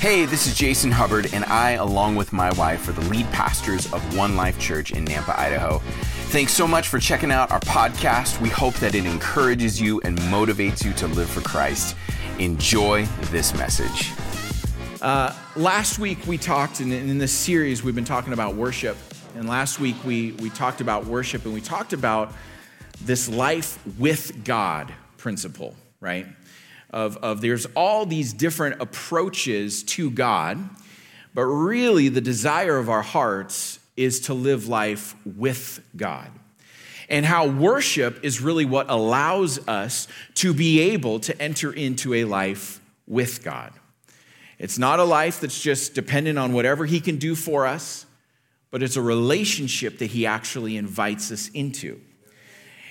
Hey, this is Jason Hubbard, and I, along with my wife, are the lead pastors of One Life Church in Nampa, Idaho. Thanks so much for checking out our podcast. We hope that it encourages you and motivates you to live for Christ. Enjoy this message. Uh, last week we talked, and in this series we've been talking about worship. And last week we, we talked about worship and we talked about this life with God principle, right? Of, of there's all these different approaches to God, but really the desire of our hearts is to live life with God. And how worship is really what allows us to be able to enter into a life with God. It's not a life that's just dependent on whatever He can do for us, but it's a relationship that He actually invites us into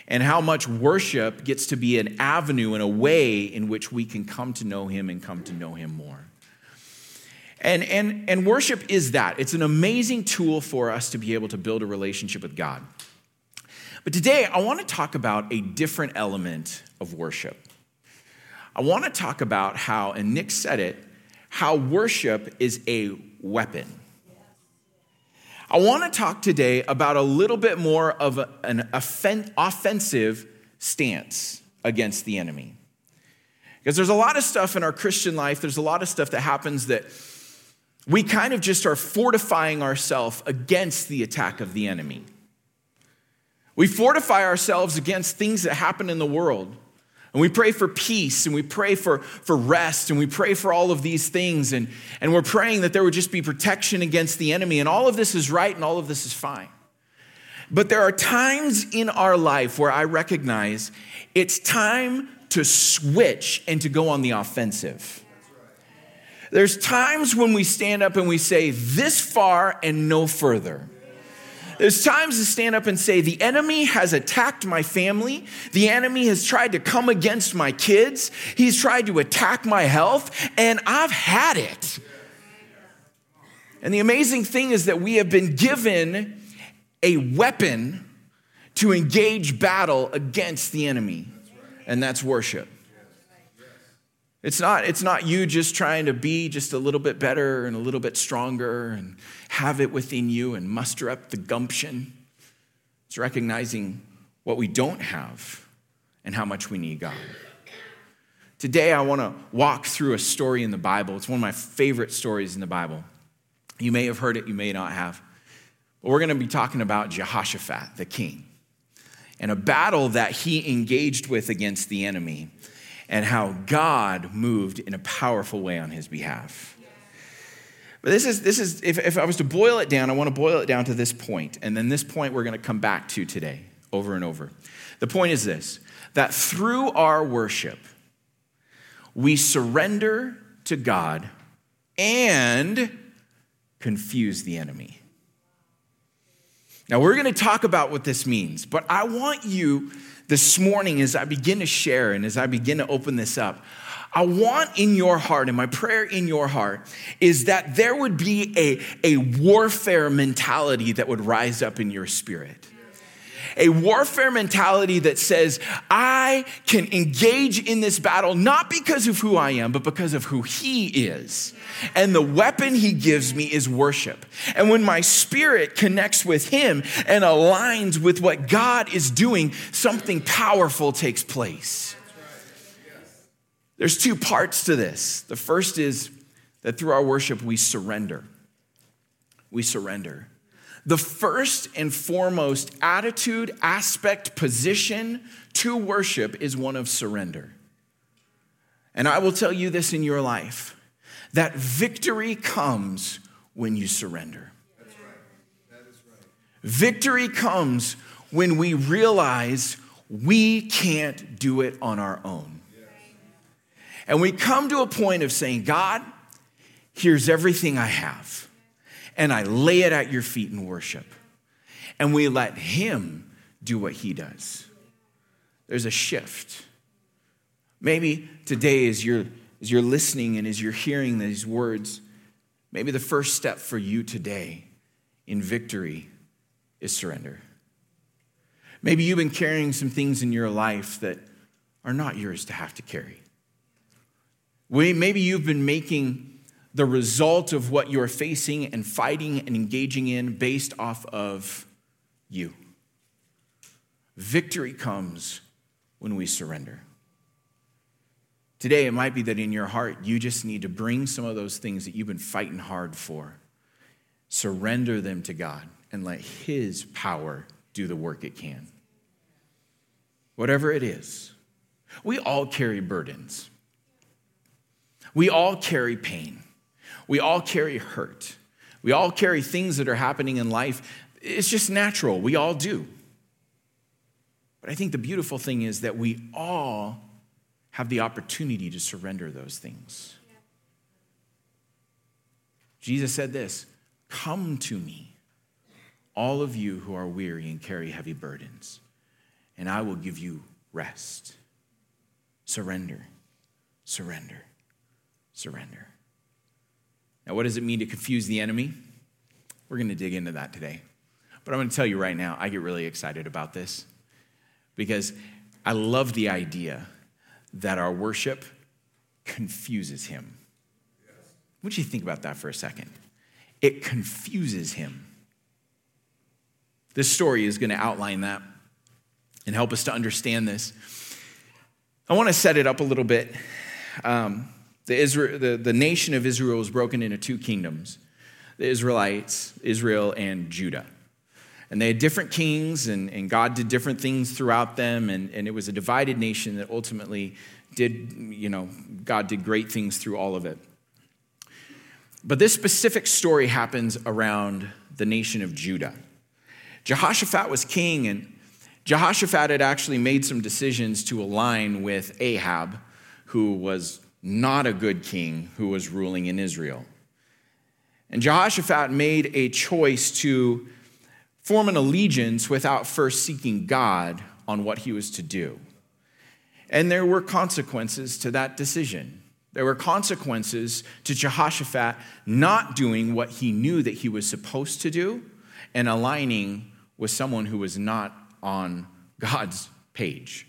and how much worship gets to be an avenue and a way in which we can come to know Him and come to know Him more. And, and, and worship is that. It's an amazing tool for us to be able to build a relationship with God. But today, I want to talk about a different element of worship. I want to talk about how, and Nick said it, how worship is a weapon. I want to talk today about a little bit more of an offensive stance against the enemy. Because there's a lot of stuff in our Christian life, there's a lot of stuff that happens that we kind of just are fortifying ourselves against the attack of the enemy. We fortify ourselves against things that happen in the world. And we pray for peace and we pray for, for rest and we pray for all of these things. And, and we're praying that there would just be protection against the enemy. And all of this is right and all of this is fine. But there are times in our life where I recognize it's time to switch and to go on the offensive. There's times when we stand up and we say, this far and no further. There's times to stand up and say, The enemy has attacked my family. The enemy has tried to come against my kids. He's tried to attack my health, and I've had it. And the amazing thing is that we have been given a weapon to engage battle against the enemy, and that's worship. It's not, it's not you just trying to be just a little bit better and a little bit stronger and have it within you and muster up the gumption. It's recognizing what we don't have and how much we need God. Today, I want to walk through a story in the Bible. It's one of my favorite stories in the Bible. You may have heard it, you may not have. But we're going to be talking about Jehoshaphat, the king, and a battle that he engaged with against the enemy and how God moved in a powerful way on his behalf. But this is, this is if, if I was to boil it down, I want to boil it down to this point, and then this point we're going to come back to today over and over. The point is this that through our worship, we surrender to God and confuse the enemy. Now, we're going to talk about what this means, but I want you this morning, as I begin to share and as I begin to open this up, I want in your heart, and my prayer in your heart is that there would be a, a warfare mentality that would rise up in your spirit a warfare mentality that says, I can engage in this battle not because of who I am, but because of who He is. And the weapon He gives me is worship. And when my spirit connects with Him and aligns with what God is doing, something powerful takes place. There's two parts to this. The first is that through our worship, we surrender. We surrender. The first and foremost attitude, aspect, position to worship is one of surrender. And I will tell you this in your life that victory comes when you surrender. That's right. That is right. Victory comes when we realize we can't do it on our own. And we come to a point of saying, God, here's everything I have and I lay it at your feet in worship. And we let Him do what He does. There's a shift. Maybe today, as you're, as you're listening and as you're hearing these words, maybe the first step for you today in victory is surrender. Maybe you've been carrying some things in your life that are not yours to have to carry. Maybe you've been making the result of what you're facing and fighting and engaging in based off of you. Victory comes when we surrender. Today, it might be that in your heart, you just need to bring some of those things that you've been fighting hard for, surrender them to God, and let His power do the work it can. Whatever it is, we all carry burdens. We all carry pain. We all carry hurt. We all carry things that are happening in life. It's just natural. We all do. But I think the beautiful thing is that we all have the opportunity to surrender those things. Jesus said this Come to me, all of you who are weary and carry heavy burdens, and I will give you rest. Surrender, surrender, surrender. Now, what does it mean to confuse the enemy? We're going to dig into that today. But I'm going to tell you right now, I get really excited about this because I love the idea that our worship confuses him. What do you think about that for a second? It confuses him. This story is going to outline that and help us to understand this. I want to set it up a little bit. Um, the, Israel, the, the nation of Israel was broken into two kingdoms the Israelites, Israel, and Judah. And they had different kings, and, and God did different things throughout them, and, and it was a divided nation that ultimately did, you know, God did great things through all of it. But this specific story happens around the nation of Judah. Jehoshaphat was king, and Jehoshaphat had actually made some decisions to align with Ahab, who was not a good king who was ruling in Israel. And Jehoshaphat made a choice to form an allegiance without first seeking God on what he was to do. And there were consequences to that decision. There were consequences to Jehoshaphat not doing what he knew that he was supposed to do and aligning with someone who was not on God's page.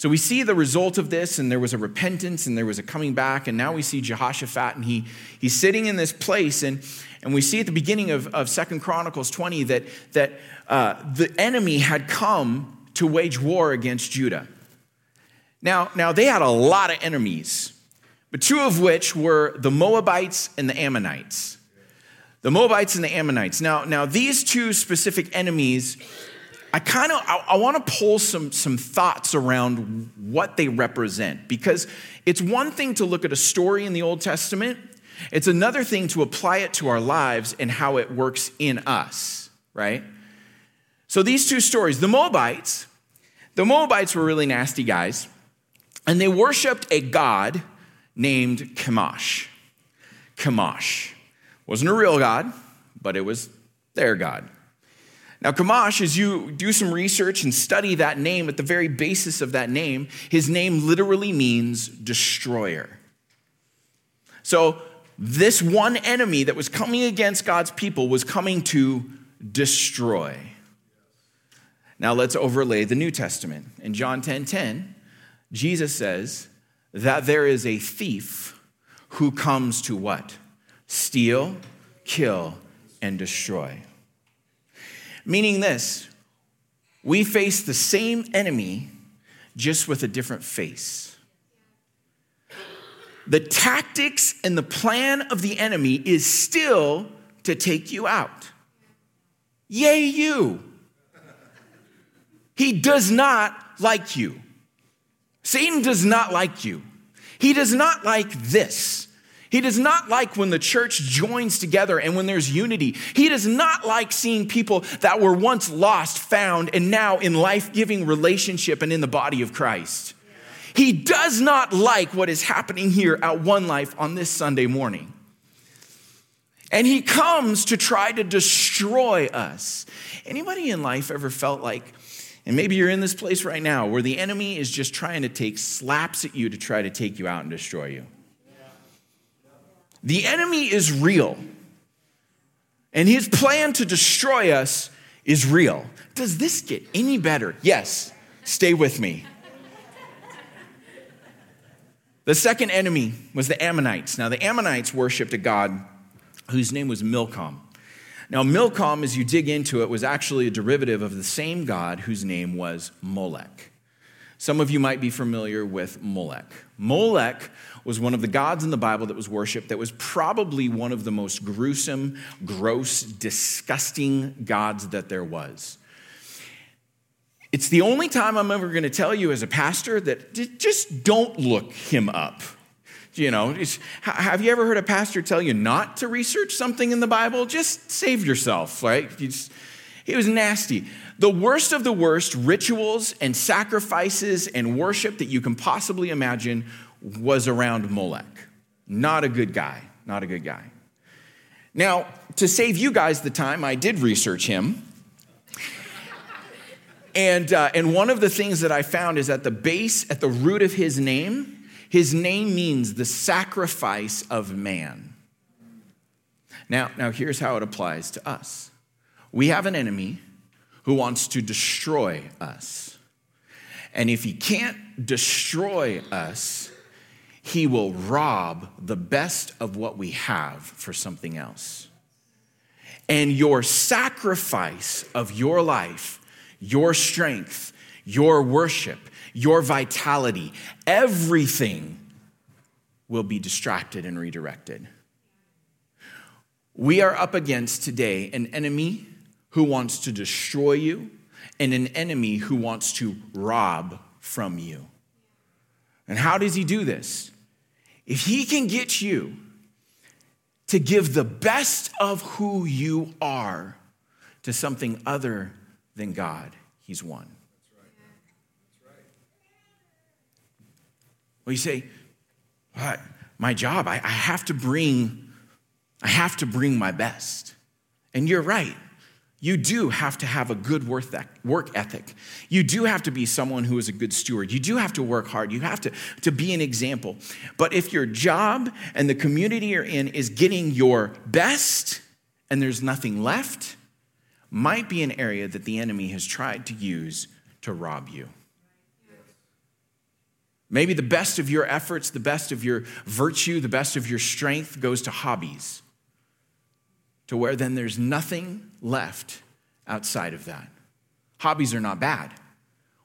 So we see the result of this, and there was a repentance and there was a coming back, and now we see Jehoshaphat, and he, he's sitting in this place, and, and we see at the beginning of, of 2 Chronicles 20 that, that uh, the enemy had come to wage war against Judah. Now, now, they had a lot of enemies, but two of which were the Moabites and the Ammonites. The Moabites and the Ammonites. Now, now these two specific enemies I kind of I, I want to pull some some thoughts around what they represent because it's one thing to look at a story in the Old Testament, it's another thing to apply it to our lives and how it works in us, right? So these two stories, the Moabites, the Moabites were really nasty guys, and they worshiped a god named Chemosh. Chemosh wasn't a real god, but it was their god. Now, Chemosh, as you do some research and study that name, at the very basis of that name, his name literally means destroyer. So, this one enemy that was coming against God's people was coming to destroy. Now, let's overlay the New Testament. In John 10 10, Jesus says that there is a thief who comes to what? Steal, kill, and destroy. Meaning this we face the same enemy just with a different face. The tactics and the plan of the enemy is still to take you out. Yay, you. He does not like you. Satan does not like you. He does not like this. He does not like when the church joins together and when there's unity. He does not like seeing people that were once lost found and now in life giving relationship and in the body of Christ. He does not like what is happening here at One Life on this Sunday morning. And he comes to try to destroy us. Anybody in life ever felt like, and maybe you're in this place right now, where the enemy is just trying to take slaps at you to try to take you out and destroy you? The enemy is real, and his plan to destroy us is real. Does this get any better? Yes. Stay with me. The second enemy was the Ammonites. Now, the Ammonites worshiped a god whose name was Milcom. Now, Milcom, as you dig into it, was actually a derivative of the same god whose name was Molech. Some of you might be familiar with Molech. Molech was one of the gods in the Bible that was worshiped that was probably one of the most gruesome, gross, disgusting gods that there was. It's the only time I'm ever going to tell you as a pastor that just don't look him up. You know, have you ever heard a pastor tell you not to research something in the Bible? Just save yourself, right? You just, it was nasty. The worst of the worst rituals and sacrifices and worship that you can possibly imagine was around Molech. Not a good guy. Not a good guy. Now, to save you guys the time, I did research him. And, uh, and one of the things that I found is at the base, at the root of his name, his name means the sacrifice of man. Now, now here's how it applies to us we have an enemy who wants to destroy us. And if he can't destroy us, he will rob the best of what we have for something else. And your sacrifice of your life your strength, your worship, your vitality, everything will be distracted and redirected. We are up against today an enemy who wants to destroy you and an enemy who wants to rob from you. And how does he do this? If he can get you to give the best of who you are to something other than God, He's won. Well, you say, what? my job, I, I have to bring, I have to bring my best. And you're right. You do have to have a good work ethic. You do have to be someone who is a good steward. You do have to work hard. You have to, to be an example. But if your job and the community you're in is getting your best and there's nothing left, might be an area that the enemy has tried to use to rob you. Maybe the best of your efforts, the best of your virtue, the best of your strength goes to hobbies, to where then there's nothing left outside of that. Hobbies are not bad.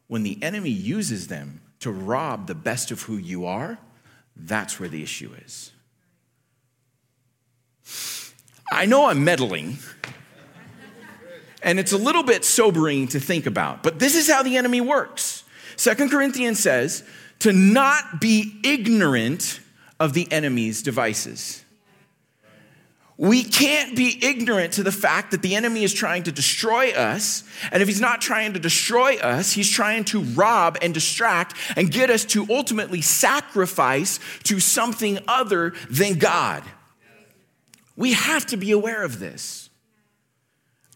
When the enemy uses them to rob the best of who you are, that's where the issue is. I know I'm meddling and it's a little bit sobering to think about. But this is how the enemy works. Second Corinthians says to not be ignorant of the enemy's devices. We can't be ignorant to the fact that the enemy is trying to destroy us. And if he's not trying to destroy us, he's trying to rob and distract and get us to ultimately sacrifice to something other than God. We have to be aware of this.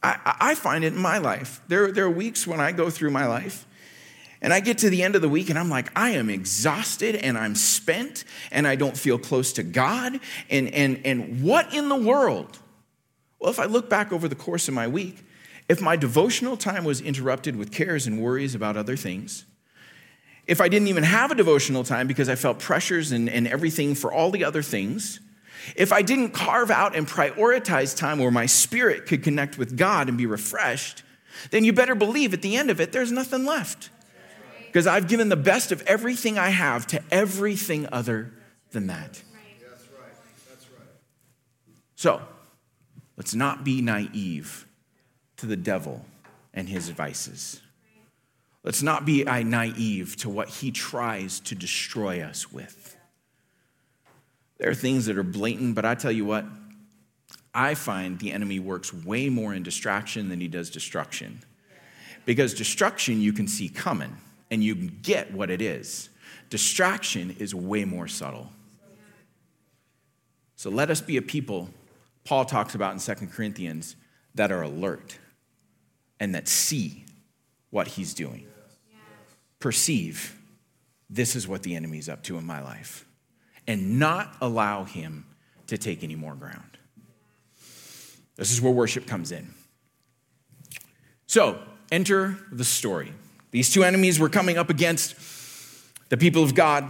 I, I find it in my life. There, there are weeks when I go through my life and I get to the end of the week and I'm like, I am exhausted and I'm spent and I don't feel close to God. And, and, and what in the world? Well, if I look back over the course of my week, if my devotional time was interrupted with cares and worries about other things, if I didn't even have a devotional time because I felt pressures and, and everything for all the other things, if I didn't carve out and prioritize time where my spirit could connect with God and be refreshed, then you better believe at the end of it, there's nothing left. Because I've given the best of everything I have to everything other than that. So, let's not be naive to the devil and his advices. Let's not be uh, naive to what he tries to destroy us with. There are things that are blatant, but I tell you what, I find the enemy works way more in distraction than he does destruction. Because destruction you can see coming and you get what it is. Distraction is way more subtle. So let us be a people, Paul talks about in 2 Corinthians, that are alert and that see what he's doing. Perceive this is what the enemy's up to in my life and not allow him to take any more ground. This is where worship comes in. So, enter the story. These two enemies were coming up against the people of God.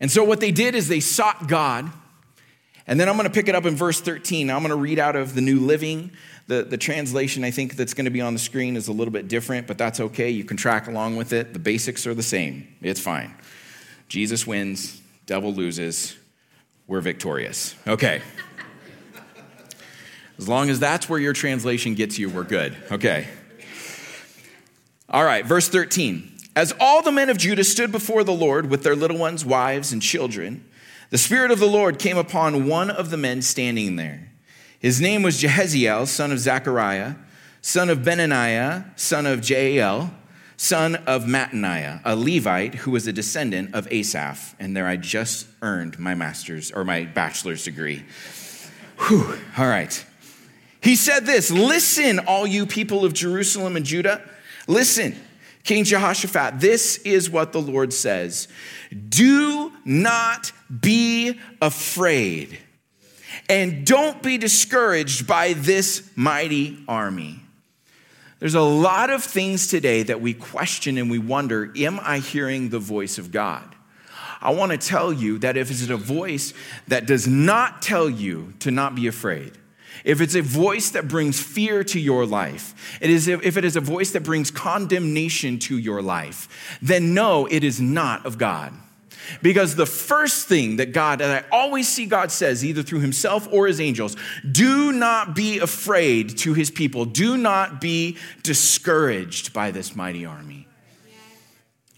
And so what they did is they sought God. And then I'm going to pick it up in verse 13. I'm going to read out of the New Living. The, the translation I think that's going to be on the screen is a little bit different, but that's okay. You can track along with it. The basics are the same. It's fine. Jesus wins, devil loses, we're victorious. Okay. As long as that's where your translation gets you, we're good. Okay. All right, verse 13. As all the men of Judah stood before the Lord with their little ones, wives, and children, the Spirit of the Lord came upon one of the men standing there. His name was Jahaziel, son of Zechariah, son of Benaniah, son of Jael, son of Mattaniah, a Levite who was a descendant of Asaph. And there I just earned my master's or my bachelor's degree. Whew, all right. He said this Listen, all you people of Jerusalem and Judah, listen. King Jehoshaphat, this is what the Lord says Do not be afraid, and don't be discouraged by this mighty army. There's a lot of things today that we question and we wonder Am I hearing the voice of God? I want to tell you that if it's a voice that does not tell you to not be afraid, if it's a voice that brings fear to your life, it is if it is a voice that brings condemnation to your life, then no, it is not of God. Because the first thing that God, and I always see God says, either through himself or his angels, do not be afraid to his people. Do not be discouraged by this mighty army.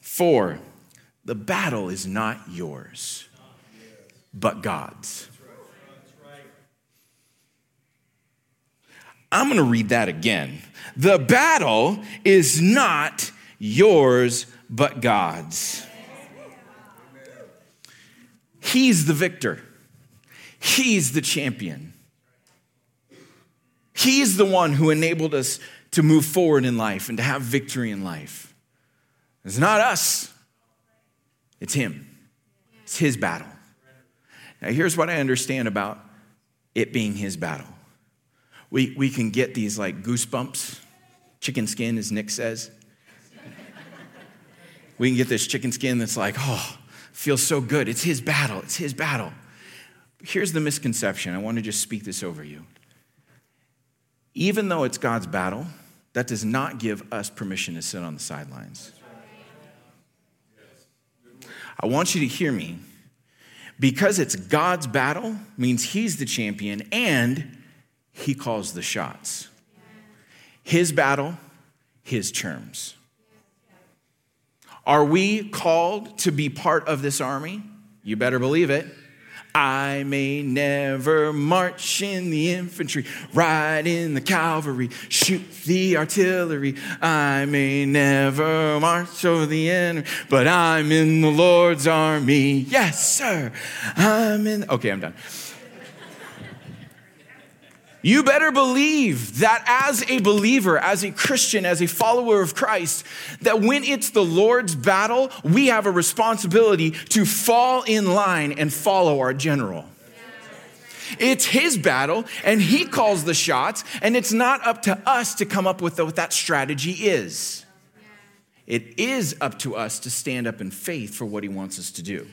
For, the battle is not yours, but God's. I'm going to read that again. The battle is not yours, but God's. He's the victor, He's the champion. He's the one who enabled us to move forward in life and to have victory in life. It's not us, it's Him. It's His battle. Now, here's what I understand about it being His battle we, we can get these like goosebumps, chicken skin, as Nick says. we can get this chicken skin that's like, oh, feels so good. It's his battle. It's his battle. Here's the misconception. I want to just speak this over you. Even though it's God's battle, that does not give us permission to sit on the sidelines. I want you to hear me. Because it's God's battle means he's the champion and he calls the shots. His battle, his terms. Are we called to be part of this army? You better believe it. I may never march in the infantry, ride in the cavalry, shoot the artillery. I may never march over the enemy, but I'm in the Lord's army. Yes, sir. I'm in. Okay, I'm done. You better believe that as a believer, as a Christian, as a follower of Christ, that when it's the Lord's battle, we have a responsibility to fall in line and follow our general. It's his battle, and he calls the shots, and it's not up to us to come up with what that strategy is. It is up to us to stand up in faith for what he wants us to do.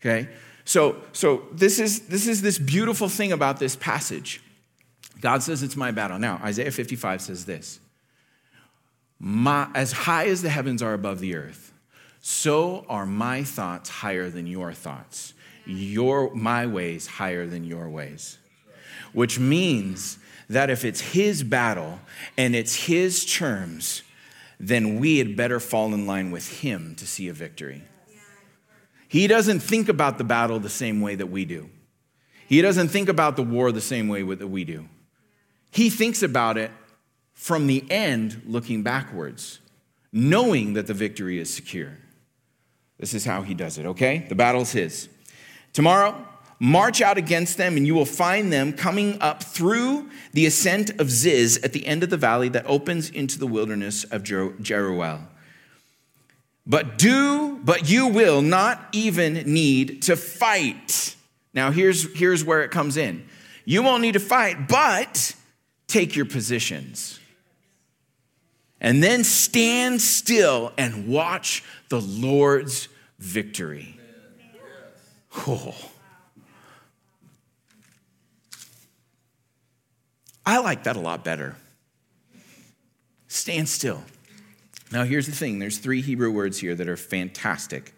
Okay? So, so this, is, this is this beautiful thing about this passage. God says it's my battle. Now, Isaiah 55 says this my, As high as the heavens are above the earth, so are my thoughts higher than your thoughts, your, my ways higher than your ways. Which means that if it's his battle and it's his terms, then we had better fall in line with him to see a victory. He doesn't think about the battle the same way that we do. He doesn't think about the war the same way that we do. He thinks about it from the end looking backwards, knowing that the victory is secure. This is how he does it, okay? The battle's his. Tomorrow, march out against them, and you will find them coming up through the ascent of Ziz at the end of the valley that opens into the wilderness of Jeruel. But do, but you will not even need to fight. Now, here's, here's where it comes in. You won't need to fight, but take your positions. And then stand still and watch the Lord's victory. Oh. I like that a lot better. Stand still. Now, here's the thing there's three Hebrew words here that are fantastic.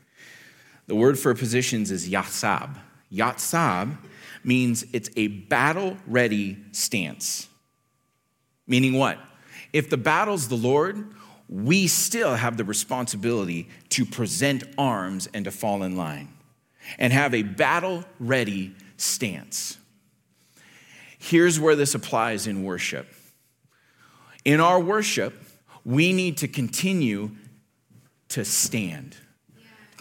The word for positions is yatsab. Yatsab means it's a battle ready stance. Meaning what? If the battle's the Lord, we still have the responsibility to present arms and to fall in line and have a battle ready stance. Here's where this applies in worship. In our worship, we need to continue to stand,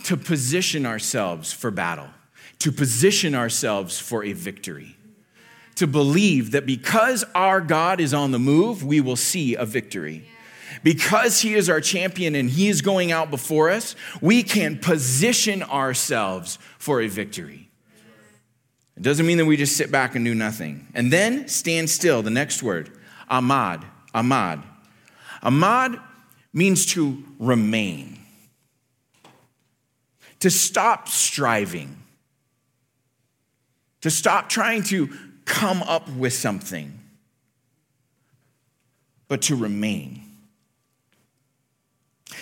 to position ourselves for battle, to position ourselves for a victory, to believe that because our God is on the move, we will see a victory. Because he is our champion and he is going out before us, we can position ourselves for a victory. It doesn't mean that we just sit back and do nothing. And then stand still, the next word, amad, amad. Amad means to remain, to stop striving, to stop trying to come up with something, but to remain.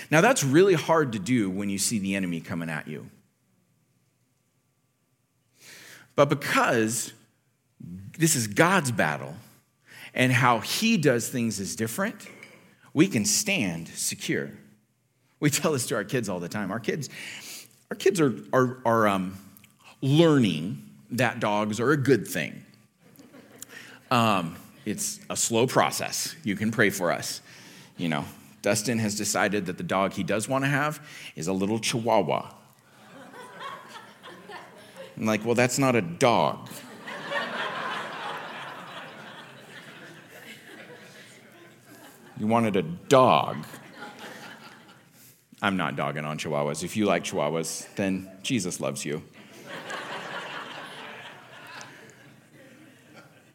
Now, that's really hard to do when you see the enemy coming at you. But because this is God's battle and how He does things is different, we can stand secure. We tell this to our kids all the time. Our kids, our kids are, are, are um, learning that dogs are a good thing. Um, it's a slow process. You can pray for us. You know, Dustin has decided that the dog he does want to have is a little chihuahua. I'm like, well, that's not a dog. You wanted a dog. I'm not dogging on chihuahuas. If you like chihuahuas, then Jesus loves you.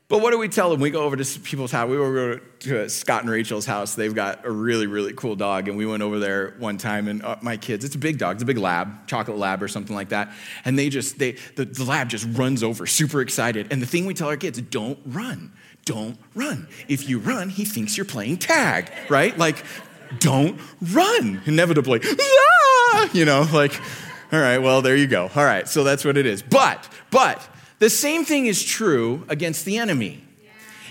But what do we tell them? We go over to people's house. We were to Scott and Rachel's house. They've got a really, really cool dog. And we went over there one time, and uh, my kids, it's a big dog, it's a big lab, chocolate lab or something like that. And they just, they, the, the lab just runs over, super excited. And the thing we tell our kids, don't run. Don't run. If you run, he thinks you're playing tag, right? Like, don't run. Inevitably, ah! you know, like, all right, well, there you go. All right, so that's what it is. But, but, the same thing is true against the enemy.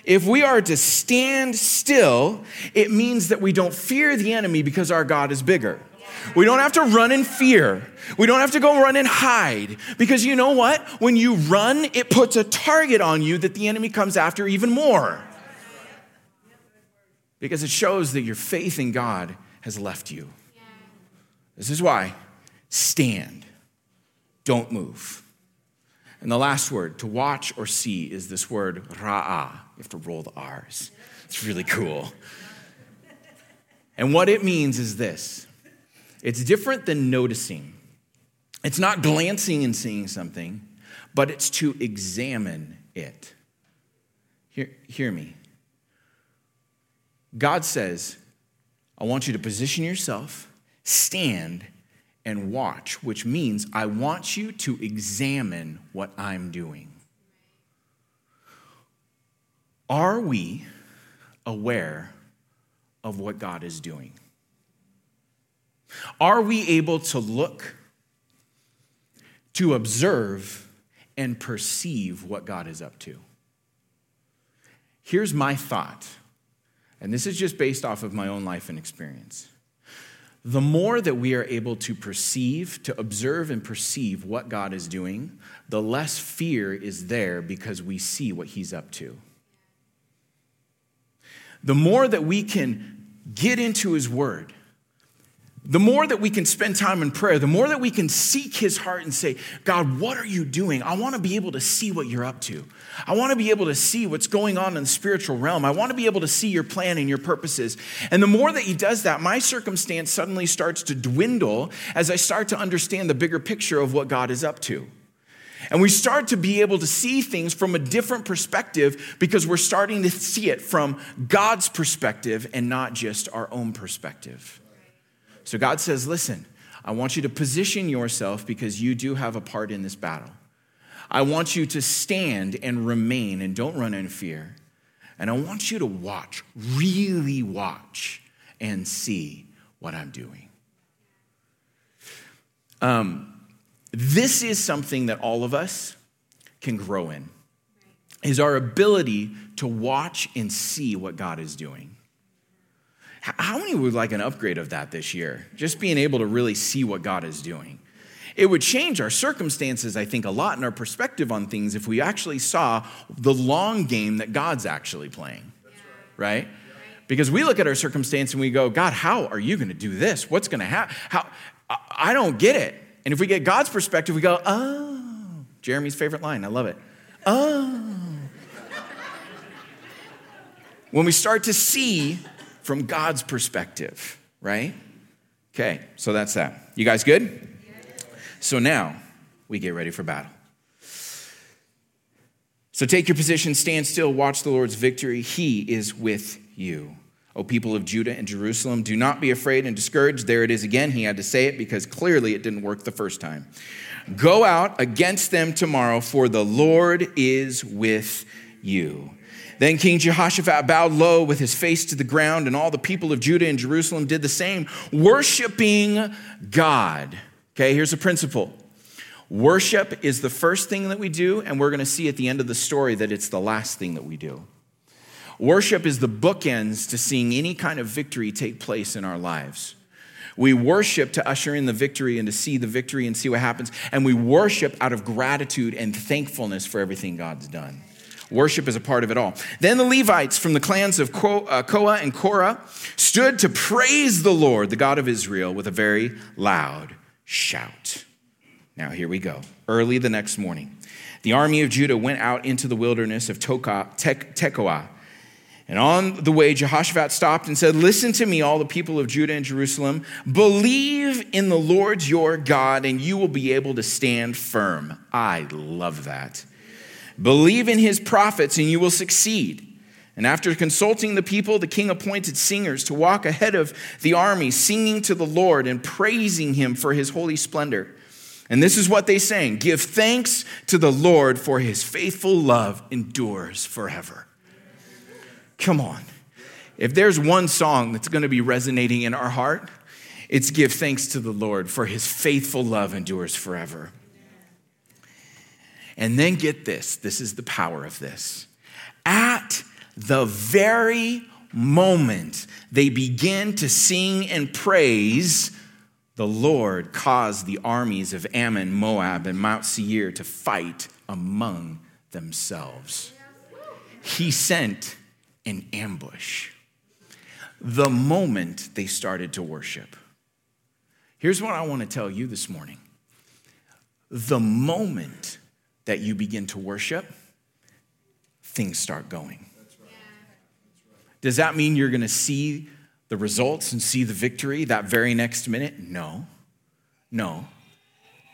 If we are to stand still, it means that we don't fear the enemy because our God is bigger. We don't have to run in fear. We don't have to go run and hide. Because you know what? When you run, it puts a target on you that the enemy comes after even more. Because it shows that your faith in God has left you. This is why stand, don't move. And the last word, to watch or see, is this word ra'ah. You have to roll the R's. It's really cool. And what it means is this it's different than noticing. It's not glancing and seeing something, but it's to examine it. Hear, hear me. God says, I want you to position yourself, stand, and watch, which means I want you to examine what I'm doing. Are we aware of what God is doing? Are we able to look, to observe, and perceive what God is up to? Here's my thought, and this is just based off of my own life and experience the more that we are able to perceive, to observe and perceive what God is doing, the less fear is there because we see what He's up to. The more that we can get into His Word, the more that we can spend time in prayer, the more that we can seek his heart and say, God, what are you doing? I want to be able to see what you're up to. I want to be able to see what's going on in the spiritual realm. I want to be able to see your plan and your purposes. And the more that he does that, my circumstance suddenly starts to dwindle as I start to understand the bigger picture of what God is up to. And we start to be able to see things from a different perspective because we're starting to see it from God's perspective and not just our own perspective. So God says, listen, I want you to position yourself because you do have a part in this battle. I want you to stand and remain and don't run in fear. And I want you to watch, really watch, and see what I'm doing. Um, this is something that all of us can grow in is our ability to watch and see what God is doing. How many would like an upgrade of that this year? Just being able to really see what God is doing. It would change our circumstances, I think, a lot in our perspective on things if we actually saw the long game that God's actually playing. Right? right? Because we look at our circumstance and we go, God, how are you going to do this? What's going to happen? How I don't get it. And if we get God's perspective, we go, oh, Jeremy's favorite line. I love it. Oh. when we start to see from God's perspective, right? Okay, so that's that. You guys good? So now we get ready for battle. So take your position, stand still, watch the Lord's victory. He is with you. O people of Judah and Jerusalem, do not be afraid and discouraged. There it is again. He had to say it because clearly it didn't work the first time. Go out against them tomorrow, for the Lord is with you. Then King Jehoshaphat bowed low with his face to the ground, and all the people of Judah and Jerusalem did the same, worshiping God. Okay, here's a principle worship is the first thing that we do, and we're going to see at the end of the story that it's the last thing that we do. Worship is the bookends to seeing any kind of victory take place in our lives. We worship to usher in the victory and to see the victory and see what happens. And we worship out of gratitude and thankfulness for everything God's done. Worship is a part of it all. Then the Levites from the clans of uh, Kohath and Korah stood to praise the Lord, the God of Israel, with a very loud shout. Now, here we go. Early the next morning, the army of Judah went out into the wilderness of tek Tekoa. And on the way, Jehoshaphat stopped and said, Listen to me, all the people of Judah and Jerusalem. Believe in the Lord your God, and you will be able to stand firm. I love that. Believe in his prophets and you will succeed. And after consulting the people, the king appointed singers to walk ahead of the army, singing to the Lord and praising him for his holy splendor. And this is what they sang Give thanks to the Lord, for his faithful love endures forever. Come on. If there's one song that's going to be resonating in our heart, it's Give thanks to the Lord, for his faithful love endures forever. And then get this this is the power of this. At the very moment they begin to sing and praise, the Lord caused the armies of Ammon, Moab, and Mount Seir to fight among themselves. He sent an ambush the moment they started to worship. Here's what I want to tell you this morning. The moment that you begin to worship, things start going. Does that mean you're going to see the results and see the victory that very next minute? No. No.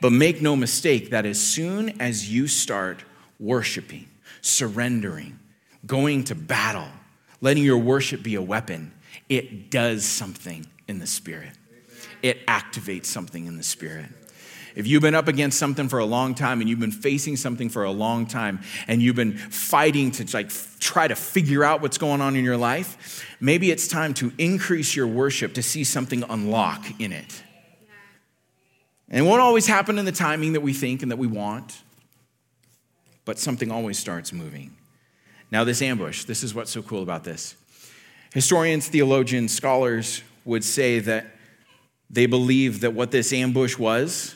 But make no mistake that as soon as you start worshiping, surrendering, going to battle, letting your worship be a weapon, it does something in the spirit. It activates something in the spirit. If you've been up against something for a long time and you've been facing something for a long time and you've been fighting to like try to figure out what's going on in your life, maybe it's time to increase your worship to see something unlock in it. And it won't always happen in the timing that we think and that we want, but something always starts moving. Now, this ambush, this is what's so cool about this. Historians, theologians, scholars would say that they believe that what this ambush was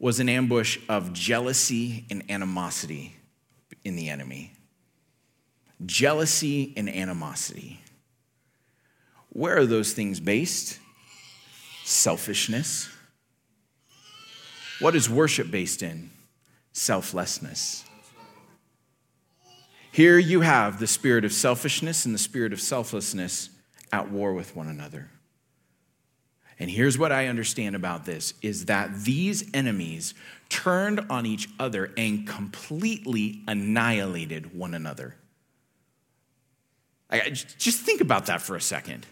was an ambush of jealousy and animosity in the enemy. Jealousy and animosity. Where are those things based? Selfishness. What is worship based in? Selflessness. Here you have the spirit of selfishness and the spirit of selflessness at war with one another. And here's what I understand about this is that these enemies turned on each other and completely annihilated one another. I, just think about that for a second.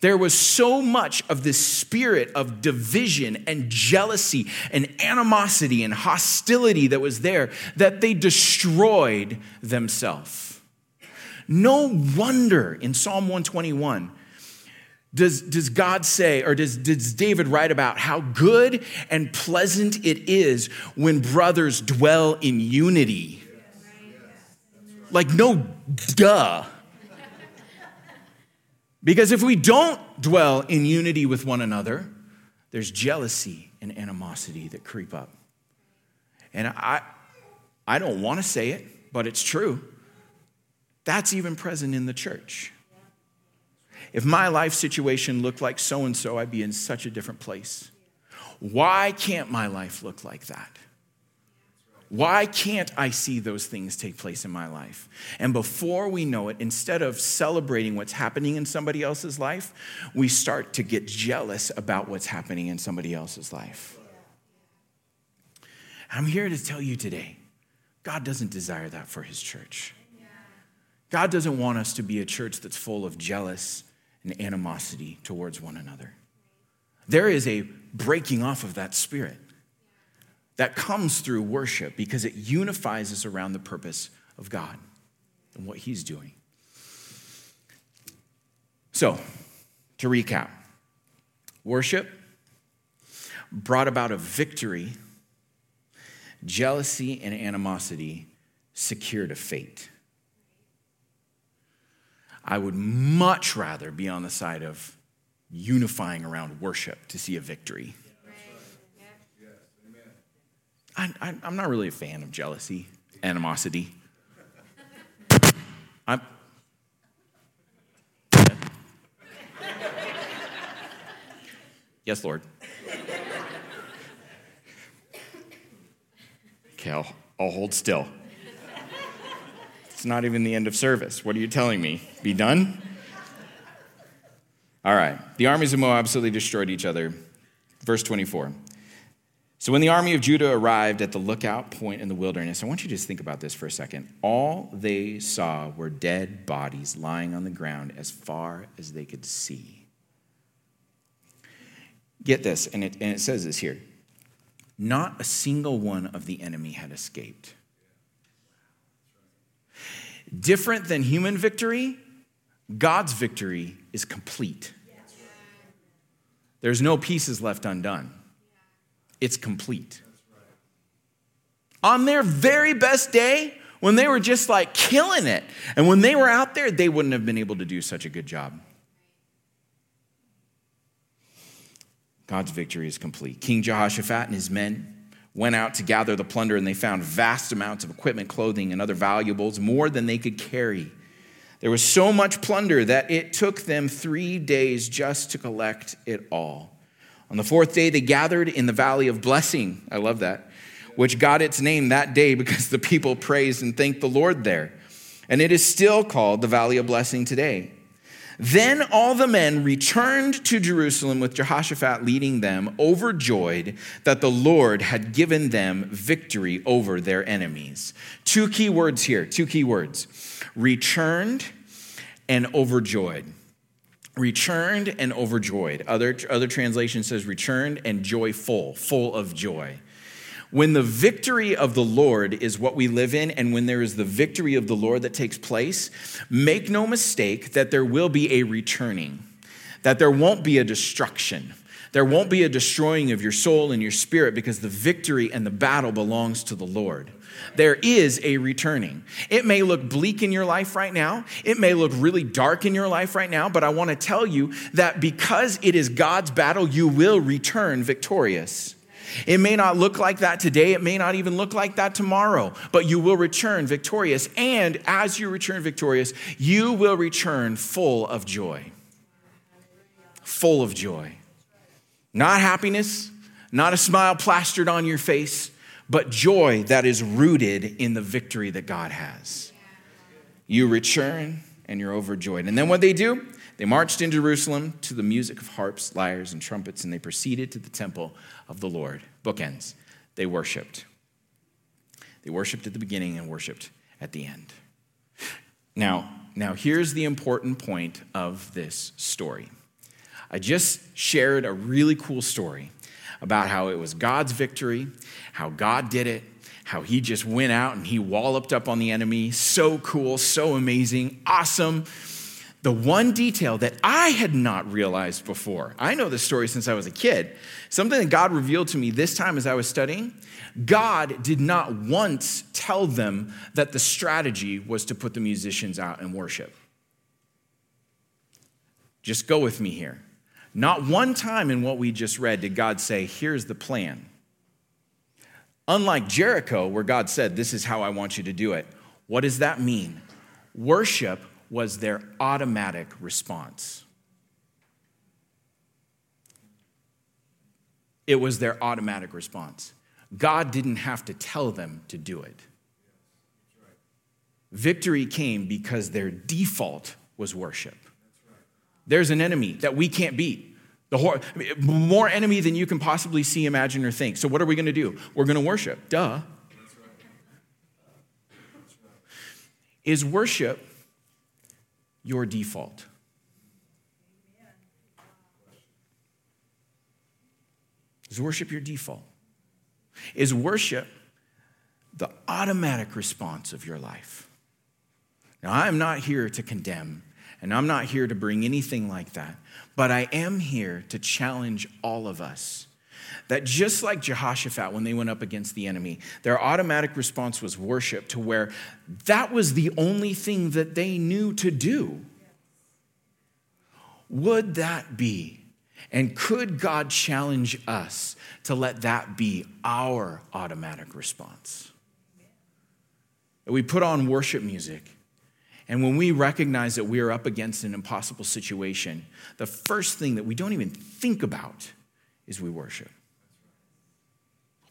There was so much of this spirit of division and jealousy and animosity and hostility that was there that they destroyed themselves. No wonder in Psalm 121 does, does God say, or does, does David write about how good and pleasant it is when brothers dwell in unity? Like, no, duh. Because if we don't dwell in unity with one another, there's jealousy and animosity that creep up. And I, I don't want to say it, but it's true. That's even present in the church. If my life situation looked like so and so, I'd be in such a different place. Why can't my life look like that? Why can't I see those things take place in my life? And before we know it, instead of celebrating what's happening in somebody else's life, we start to get jealous about what's happening in somebody else's life. I'm here to tell you today God doesn't desire that for his church. God doesn't want us to be a church that's full of jealous and animosity towards one another. There is a breaking off of that spirit that comes through worship because it unifies us around the purpose of God and what He's doing. So, to recap, worship brought about a victory, jealousy and animosity secured a fate. I would much rather be on the side of unifying around worship to see a victory. I, am not really a fan of jealousy, animosity. I'm, yes, Lord. Okay, I'll, I'll hold still. It's not even the end of service. What are you telling me? Be done? All right. The armies of Moab absolutely destroyed each other. Verse 24. So when the army of Judah arrived at the lookout point in the wilderness, I want you to just think about this for a second. All they saw were dead bodies lying on the ground as far as they could see. Get this, and it, and it says this here. Not a single one of the enemy had escaped. Different than human victory, God's victory is complete. There's no pieces left undone, it's complete. On their very best day, when they were just like killing it, and when they were out there, they wouldn't have been able to do such a good job. God's victory is complete. King Jehoshaphat and his men went out to gather the plunder, and they found vast amounts of equipment, clothing, and other valuables, more than they could carry. There was so much plunder that it took them three days just to collect it all. On the fourth day, they gathered in the valley of blessing. I love that, which got its name that day because the people praised and thanked the Lord there. And it is still called the valley of blessing today. Then all the men returned to Jerusalem with Jehoshaphat leading them, overjoyed that the Lord had given them victory over their enemies. Two key words here, two key words returned and overjoyed. Returned and overjoyed. Other, other translation says returned and joyful, full of joy. When the victory of the Lord is what we live in, and when there is the victory of the Lord that takes place, make no mistake that there will be a returning, that there won't be a destruction. There won't be a destroying of your soul and your spirit because the victory and the battle belongs to the Lord. There is a returning. It may look bleak in your life right now. It may look really dark in your life right now, but I want to tell you that because it is God's battle, you will return victorious. It may not look like that today. It may not even look like that tomorrow, but you will return victorious. And as you return victorious, you will return full of joy. Full of joy. Not happiness, not a smile plastered on your face, but joy that is rooted in the victory that God has. You return and you're overjoyed. And then what they do? They marched in Jerusalem to the music of harps, lyres, and trumpets, and they proceeded to the temple of the Lord. Bookends. They worshiped. They worshiped at the beginning and worshiped at the end. Now, now here's the important point of this story. I just shared a really cool story about how it was God's victory, how God did it, how he just went out and he walloped up on the enemy. So cool, so amazing, awesome. The one detail that I had not realized before, I know this story since I was a kid, something that God revealed to me this time as I was studying. God did not once tell them that the strategy was to put the musicians out and worship. Just go with me here. Not one time in what we just read did God say, here's the plan. Unlike Jericho, where God said, This is how I want you to do it. What does that mean? Worship was their automatic response. It was their automatic response. God didn't have to tell them to do it. Victory came because their default was worship. There's an enemy that we can't beat. The more enemy than you can possibly see, imagine, or think. So, what are we going to do? We're going to worship. Duh. Is worship your default? Is worship your default? Is worship the automatic response of your life? Now, I am not here to condemn, and I'm not here to bring anything like that. But I am here to challenge all of us that just like Jehoshaphat when they went up against the enemy, their automatic response was worship to where that was the only thing that they knew to do. Would that be? And could God challenge us to let that be our automatic response? We put on worship music and when we recognize that we are up against an impossible situation, the first thing that we don't even think about is we worship.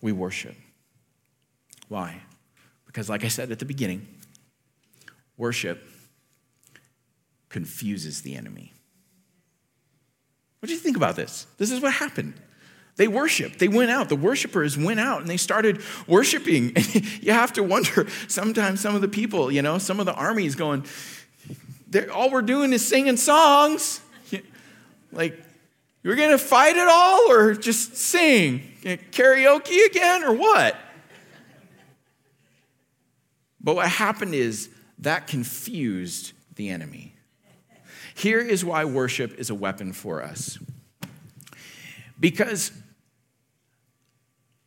We worship. Why? Because, like I said at the beginning, worship confuses the enemy. What do you think about this? This is what happened. They worshiped. They went out. The worshipers went out and they started worshiping. you have to wonder sometimes some of the people, you know, some of the armies going, all we're doing is singing songs. Like, you're going to fight it all or just sing? Karaoke again or what? But what happened is that confused the enemy. Here is why worship is a weapon for us. Because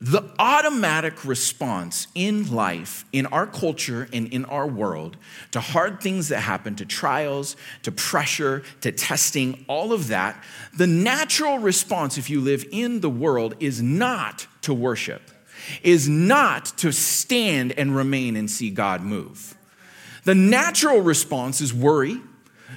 the automatic response in life, in our culture, and in our world to hard things that happen, to trials, to pressure, to testing, all of that, the natural response, if you live in the world, is not to worship, is not to stand and remain and see God move. The natural response is worry,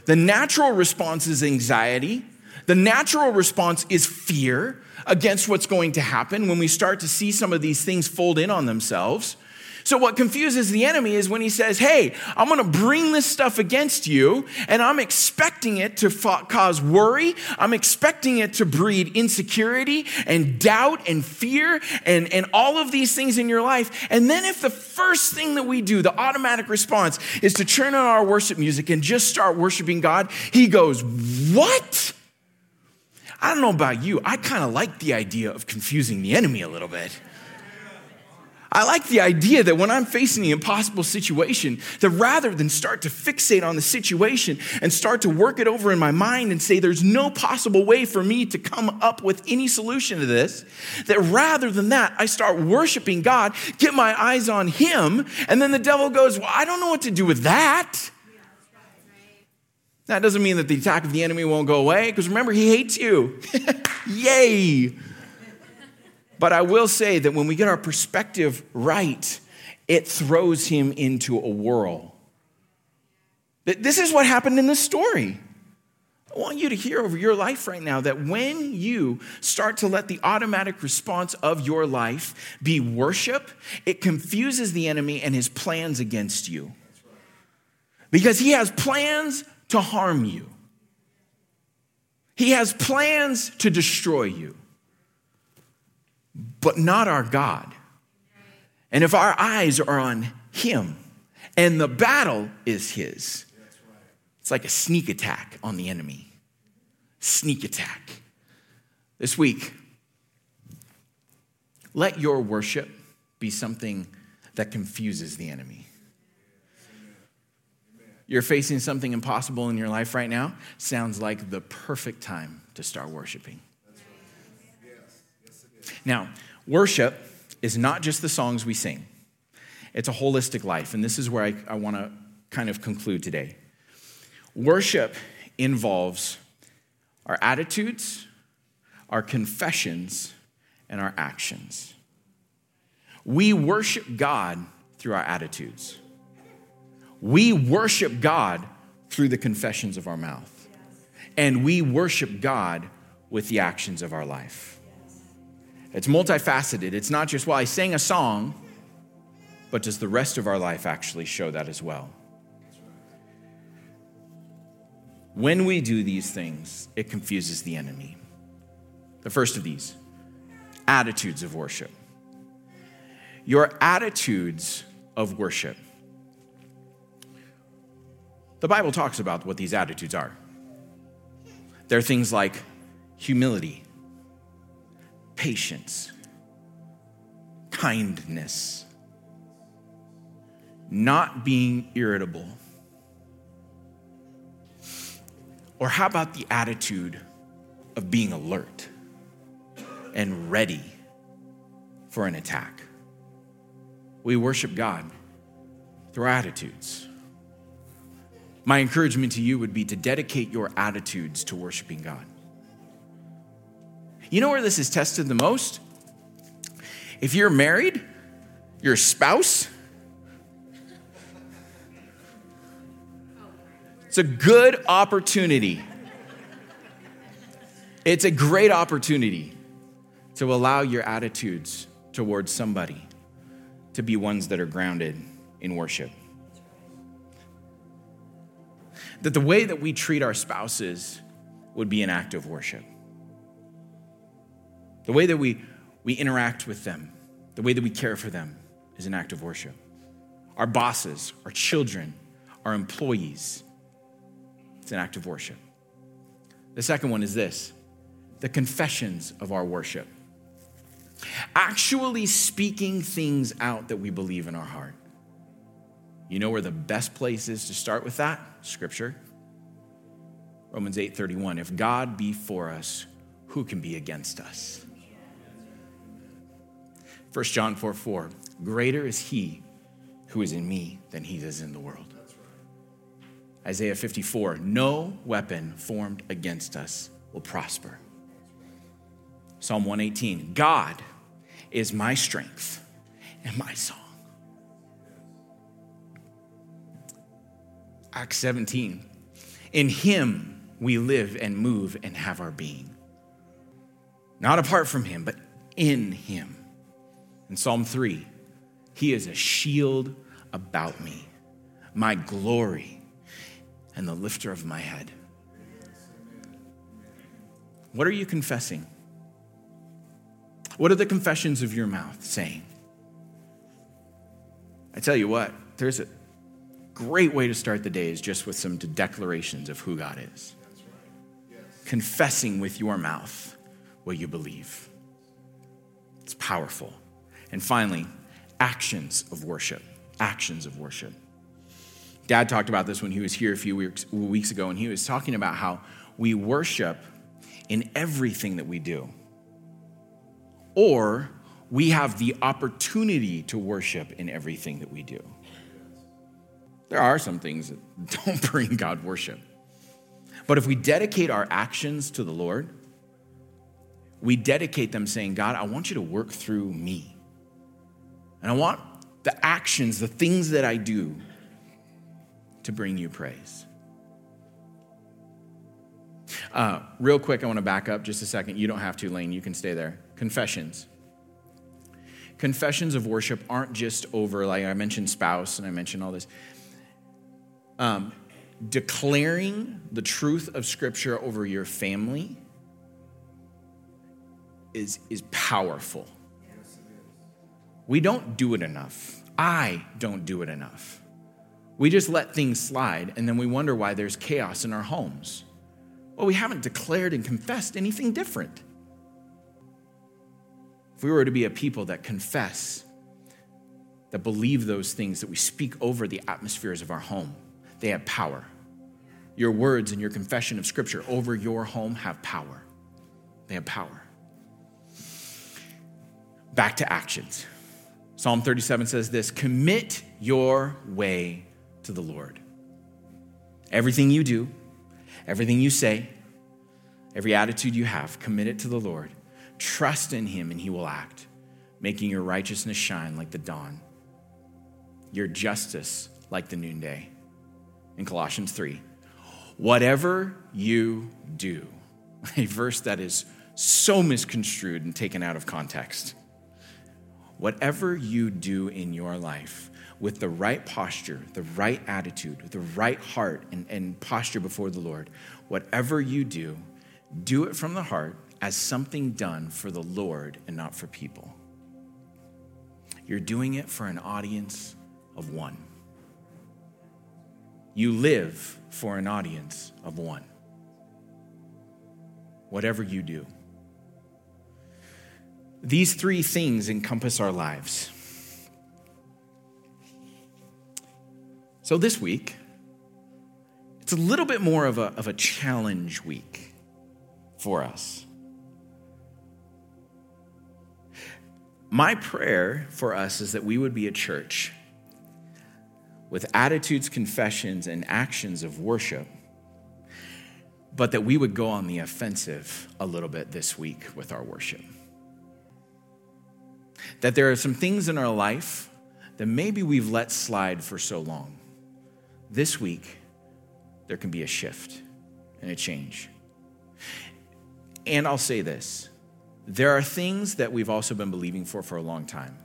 the natural response is anxiety, the natural response is fear against what's going to happen when we start to see some of these things fold in on themselves. So, what confuses the enemy is when he says, Hey, I'm gonna bring this stuff against you, and I'm expecting it to cause worry. I'm expecting it to breed insecurity and doubt and fear and, and all of these things in your life. And then, if the first thing that we do, the automatic response, is to turn on our worship music and just start worshiping God, he goes, What? I don't know about you, I kind of like the idea of confusing the enemy a little bit. I like the idea that when I'm facing the impossible situation, that rather than start to fixate on the situation and start to work it over in my mind and say there's no possible way for me to come up with any solution to this, that rather than that, I start worshiping God, get my eyes on Him, and then the devil goes, Well, I don't know what to do with that. That doesn't mean that the attack of the enemy won't go away, because remember, he hates you. Yay! But I will say that when we get our perspective right, it throws him into a whirl. This is what happened in this story. I want you to hear over your life right now that when you start to let the automatic response of your life be worship, it confuses the enemy and his plans against you. Because he has plans to harm you. He has plans to destroy you, but not our God. And if our eyes are on Him and the battle is His, it's like a sneak attack on the enemy. sneak attack. This week, let your worship be something that confuses the enemy. You're facing something impossible in your life right now, sounds like the perfect time to start worshiping. Now, worship is not just the songs we sing, it's a holistic life. And this is where I, I want to kind of conclude today. Worship involves our attitudes, our confessions, and our actions. We worship God through our attitudes. We worship God through the confessions of our mouth. And we worship God with the actions of our life. It's multifaceted. It's not just, well, I sang a song, but does the rest of our life actually show that as well? When we do these things, it confuses the enemy. The first of these attitudes of worship. Your attitudes of worship. The Bible talks about what these attitudes are. They're things like humility, patience, kindness, not being irritable Or how about the attitude of being alert and ready for an attack? We worship God through attitudes. My encouragement to you would be to dedicate your attitudes to worshiping God. You know where this is tested the most? If you're married, your spouse It's a good opportunity. It's a great opportunity to allow your attitudes towards somebody to be ones that are grounded in worship. That the way that we treat our spouses would be an act of worship. The way that we, we interact with them, the way that we care for them is an act of worship. Our bosses, our children, our employees, it's an act of worship. The second one is this the confessions of our worship. Actually speaking things out that we believe in our heart. You know where the best place is to start with that? Scripture. Romans 8:31. If God be for us, who can be against us? 1 John 4 4. Greater is he who is in me than he is in the world. Isaiah 54 No weapon formed against us will prosper. Psalm 118 God is my strength and my song. Acts 17 In him we live and move and have our being. Not apart from him, but in him. In Psalm 3, he is a shield about me, my glory and the lifter of my head. What are you confessing? What are the confessions of your mouth saying? I tell you what, there's a great way to start the day is just with some declarations of who God is. Confessing with your mouth what you believe. It's powerful. And finally, actions of worship. Actions of worship. Dad talked about this when he was here a few weeks, weeks ago, and he was talking about how we worship in everything that we do. Or we have the opportunity to worship in everything that we do. There are some things that don't bring God worship. But if we dedicate our actions to the Lord, we dedicate them saying, God, I want you to work through me. And I want the actions, the things that I do, to bring you praise. Uh, real quick, I want to back up just a second. You don't have to, Lane. You can stay there. Confessions. Confessions of worship aren't just over, like I mentioned, spouse and I mentioned all this. Um, declaring the truth of Scripture over your family is, is powerful. We don't do it enough. I don't do it enough. We just let things slide and then we wonder why there's chaos in our homes. Well, we haven't declared and confessed anything different. If we were to be a people that confess, that believe those things, that we speak over the atmospheres of our home, they have power. Your words and your confession of Scripture over your home have power. They have power. Back to actions. Psalm 37 says this Commit your way to the Lord. Everything you do, everything you say, every attitude you have, commit it to the Lord. Trust in Him and He will act, making your righteousness shine like the dawn, your justice like the noonday. In Colossians 3, whatever you do, a verse that is so misconstrued and taken out of context. Whatever you do in your life with the right posture, the right attitude, the right heart and, and posture before the Lord, whatever you do, do it from the heart as something done for the Lord and not for people. You're doing it for an audience of one. You live for an audience of one. Whatever you do. These three things encompass our lives. So this week, it's a little bit more of a, of a challenge week for us. My prayer for us is that we would be a church with attitudes, confessions, and actions of worship, but that we would go on the offensive a little bit this week with our worship. That there are some things in our life that maybe we've let slide for so long. This week, there can be a shift and a change. And I'll say this there are things that we've also been believing for for a long time.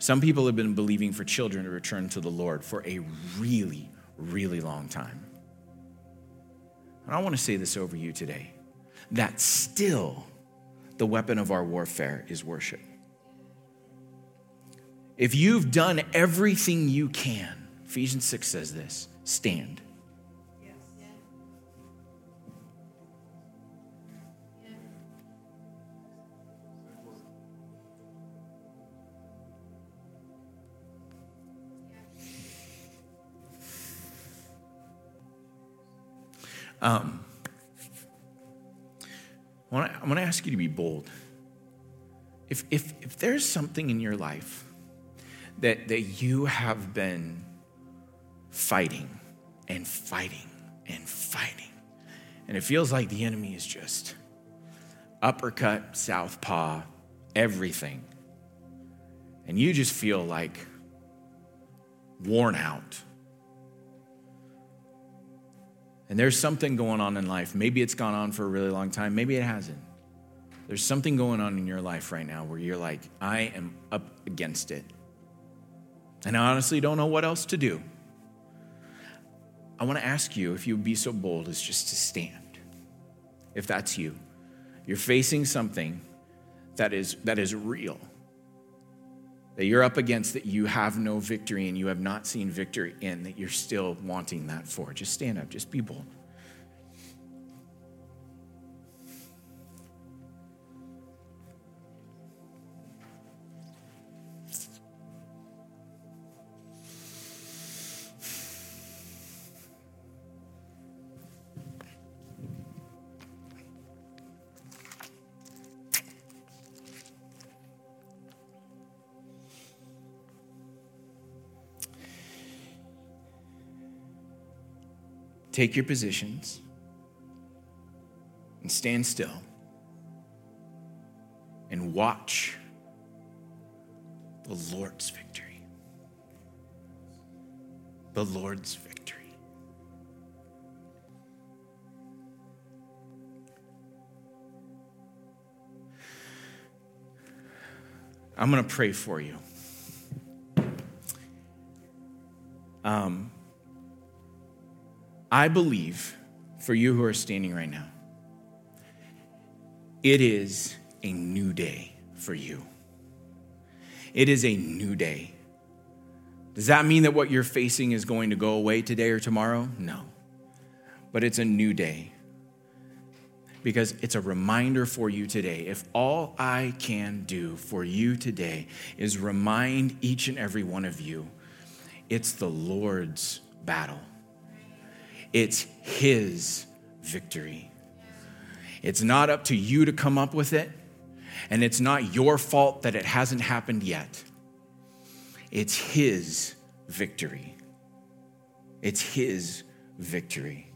Some people have been believing for children to return to the Lord for a really, really long time. And I want to say this over you today that still the weapon of our warfare is worship. If you've done everything you can, Ephesians 6 says this stand. Um, I want to ask you to be bold. If, if, if there's something in your life that, that you have been fighting and fighting and fighting, and it feels like the enemy is just uppercut, southpaw, everything, and you just feel like worn out and there's something going on in life. Maybe it's gone on for a really long time, maybe it hasn't. There's something going on in your life right now where you're like, I am up against it. And I honestly don't know what else to do. I want to ask you if you would be so bold as just to stand. If that's you, you're facing something that is, that is real that you're up against that you have no victory and you have not seen victory in, that you're still wanting that for. Just stand up, just be bold. Take your positions and stand still and watch the Lord's victory. The Lord's victory. I'm going to pray for you. Um, I believe for you who are standing right now, it is a new day for you. It is a new day. Does that mean that what you're facing is going to go away today or tomorrow? No. But it's a new day. because it's a reminder for you today. If all I can do for you today is remind each and every one of you, it's the Lord's battle, it's His victory. It's not up to you to come up with it, and it's not your fault that it hasn't happened yet. It's His victory. It's His victory.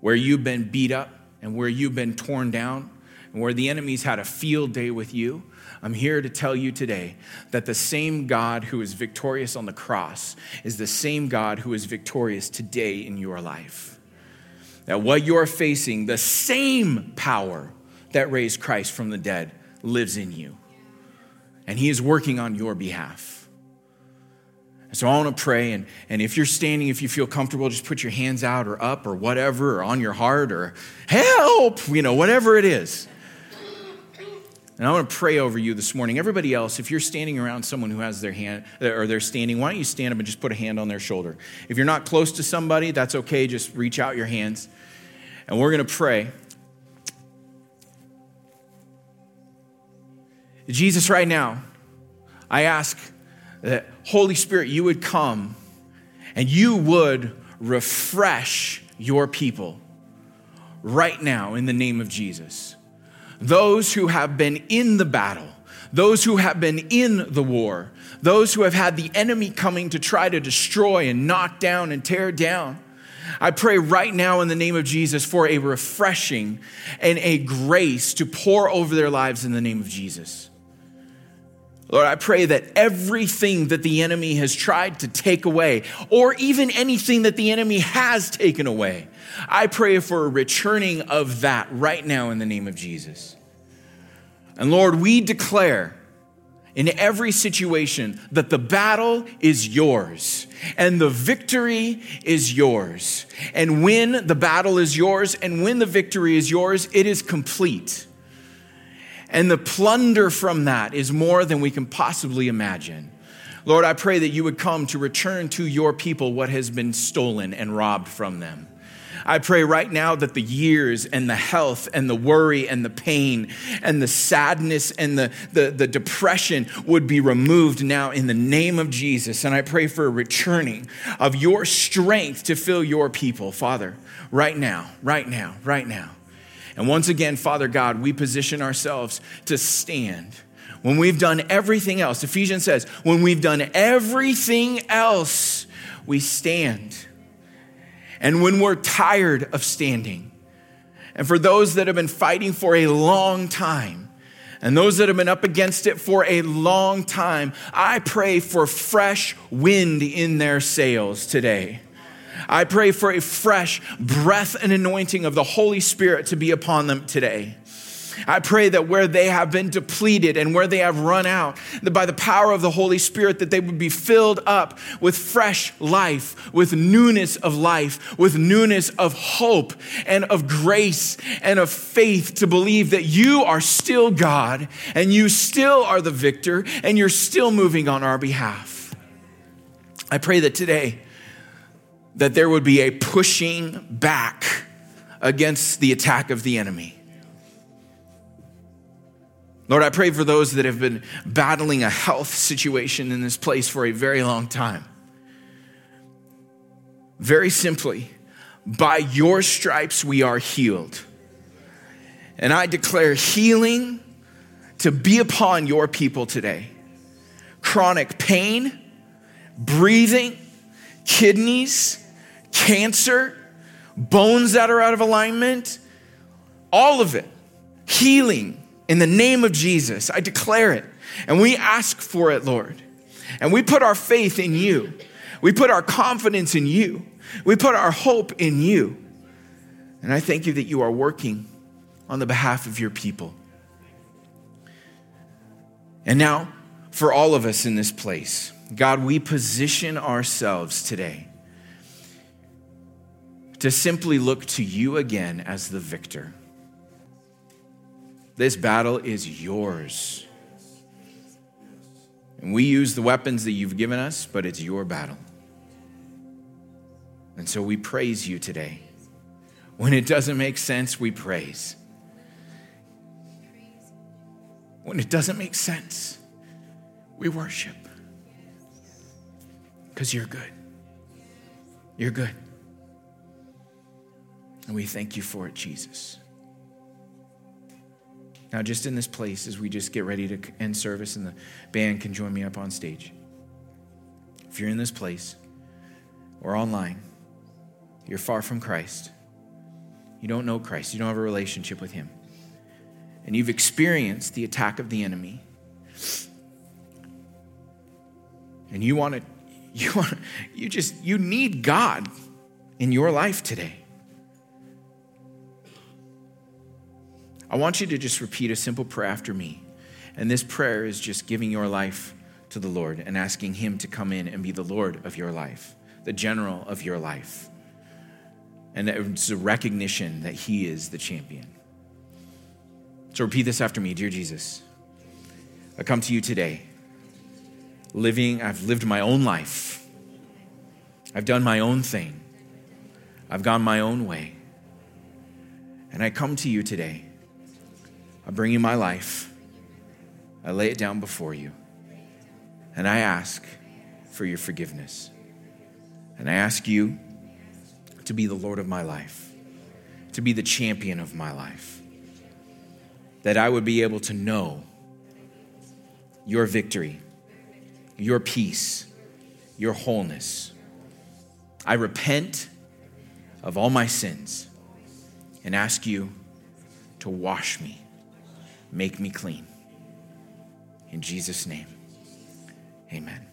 Where you've been beat up and where you've been torn down where the enemy's had a field day with you, I'm here to tell you today that the same God who is victorious on the cross is the same God who is victorious today in your life. That what you're facing, the same power that raised Christ from the dead, lives in you. And he is working on your behalf. So I want to pray, and, and if you're standing, if you feel comfortable, just put your hands out or up or whatever, or on your heart, or help, you know, whatever it is. And I want to pray over you this morning. Everybody else, if you're standing around someone who has their hand, or they're standing, why don't you stand up and just put a hand on their shoulder? If you're not close to somebody, that's okay. Just reach out your hands. And we're going to pray. Jesus, right now, I ask that Holy Spirit, you would come and you would refresh your people right now in the name of Jesus. Those who have been in the battle, those who have been in the war, those who have had the enemy coming to try to destroy and knock down and tear down. I pray right now in the name of Jesus for a refreshing and a grace to pour over their lives in the name of Jesus. Lord, I pray that everything that the enemy has tried to take away, or even anything that the enemy has taken away, I pray for a returning of that right now in the name of Jesus. And Lord, we declare in every situation that the battle is yours and the victory is yours. And when the battle is yours and when the victory is yours, it is complete. And the plunder from that is more than we can possibly imagine. Lord, I pray that you would come to return to your people what has been stolen and robbed from them. I pray right now that the years and the health and the worry and the pain and the sadness and the, the, the, depression would be removed now in the name of Jesus. And I pray for a returning of your strength to fill your people, Father, right now, right now, right now. And once again, Father God, we position ourselves to stand. When we've done everything else, Ephesians says, when we've done everything else, we stand. And when we're tired of standing, and for those that have been fighting for a long time, and those that have been up against it for a long time, I pray for fresh wind in their sails today. I pray for a fresh breath and anointing of the Holy Spirit to be upon them today. I pray that where they have been depleted and where they have run out, that by the power of the Holy Spirit, that they would be filled up with fresh life, with newness of life, with newness of hope and of grace and of faith to believe that you are still God and you still are the victor and you're still moving on our behalf. I pray that today, that there would be a pushing back against the attack of the enemy. Lord, I pray for those that have been battling a health situation in this place for a very long time. Very simply, by your stripes we are healed. And I declare healing to be upon your people today. Chronic pain, breathing, kidneys, cancer, bones that are out of alignment, all of it. Healing in the name of Jesus. I declare it. And we ask for it, Lord. And we put our faith in you. We put our confidence in you. We put our hope in you. And I thank you that you are working on the behalf of your people. And now, for all of us in this place, God, we position ourselves today to simply look to you again as the victor. This battle is yours. And we use the weapons that you've given us, but it's your battle. And so we praise you today. When it doesn't make sense, we praise. When it doesn't make sense, we worship. Because you're good. You're good. And we thank you for it, Jesus. Now, just in this place, as we just get ready to end service and the band can join me up on stage, if you're in this place or online, you're far from Christ, you don't know Christ, you don't have a relationship with Him, and you've experienced the attack of the enemy, and you want to, you want, you just, you need God in your life today. I want you to just repeat a simple prayer after me. And this prayer is just giving your life to the Lord and asking Him to come in and be the Lord of your life, the general of your life. And it's a recognition that He is the champion. So repeat this after me Dear Jesus, I come to you today, living, I've lived my own life, I've done my own thing, I've gone my own way. And I come to you today I bring you my life. I lay it down before you. And I ask for your forgiveness. And I ask you to be the Lord of my life, to be the champion of my life. That I would be able to know your victory, your peace, your wholeness. I repent of all my sins and ask you to wash me Make me clean. In Jesus' name, amen.